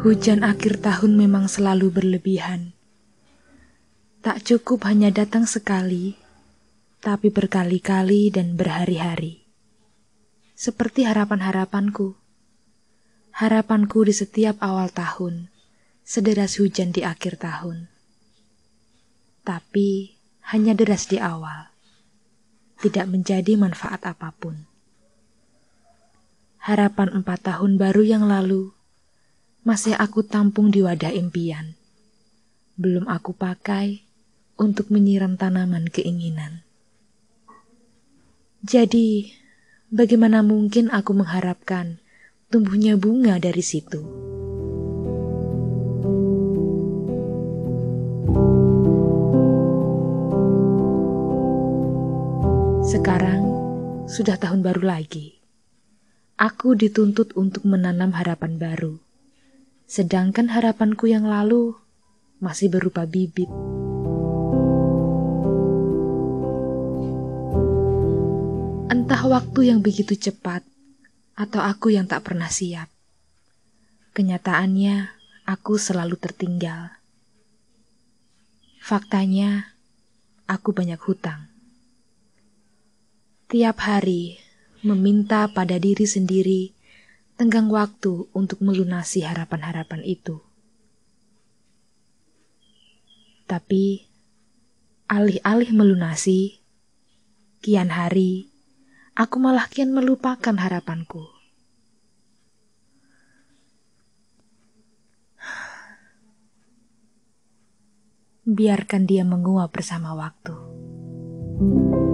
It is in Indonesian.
Hujan akhir tahun memang selalu berlebihan. Tak cukup hanya datang sekali, tapi berkali-kali dan berhari-hari. Seperti harapan-harapanku. Harapanku di setiap awal tahun, sederas hujan di akhir tahun. Tapi hanya deras di awal, tidak menjadi manfaat apa pun. Harapan empat tahun baru yang lalu masih aku tampung di wadah impian. Belum aku pakai untuk menyiram tanaman keinginan. Jadi, bagaimana mungkin aku mengharapkan tumbuhnya bunga dari situ? Sekarang sudah tahun baru lagi. Aku dituntut untuk menanam harapan baru sedangkan harapanku yang lalu masih berupa bibit. Entah waktu yang begitu cepat, atau aku yang tak pernah siap. Kenyataannya, aku selalu tertinggal. Faktanya, aku banyak hutang. Tiap hari meminta pada diri sendiri tenggang waktu untuk melunasi harapan-harapan itu. Tapi, alih-alih melunasi, kian hari, aku malah kian melupakan harapanku. Biarkan dia menguap bersama waktu. thank you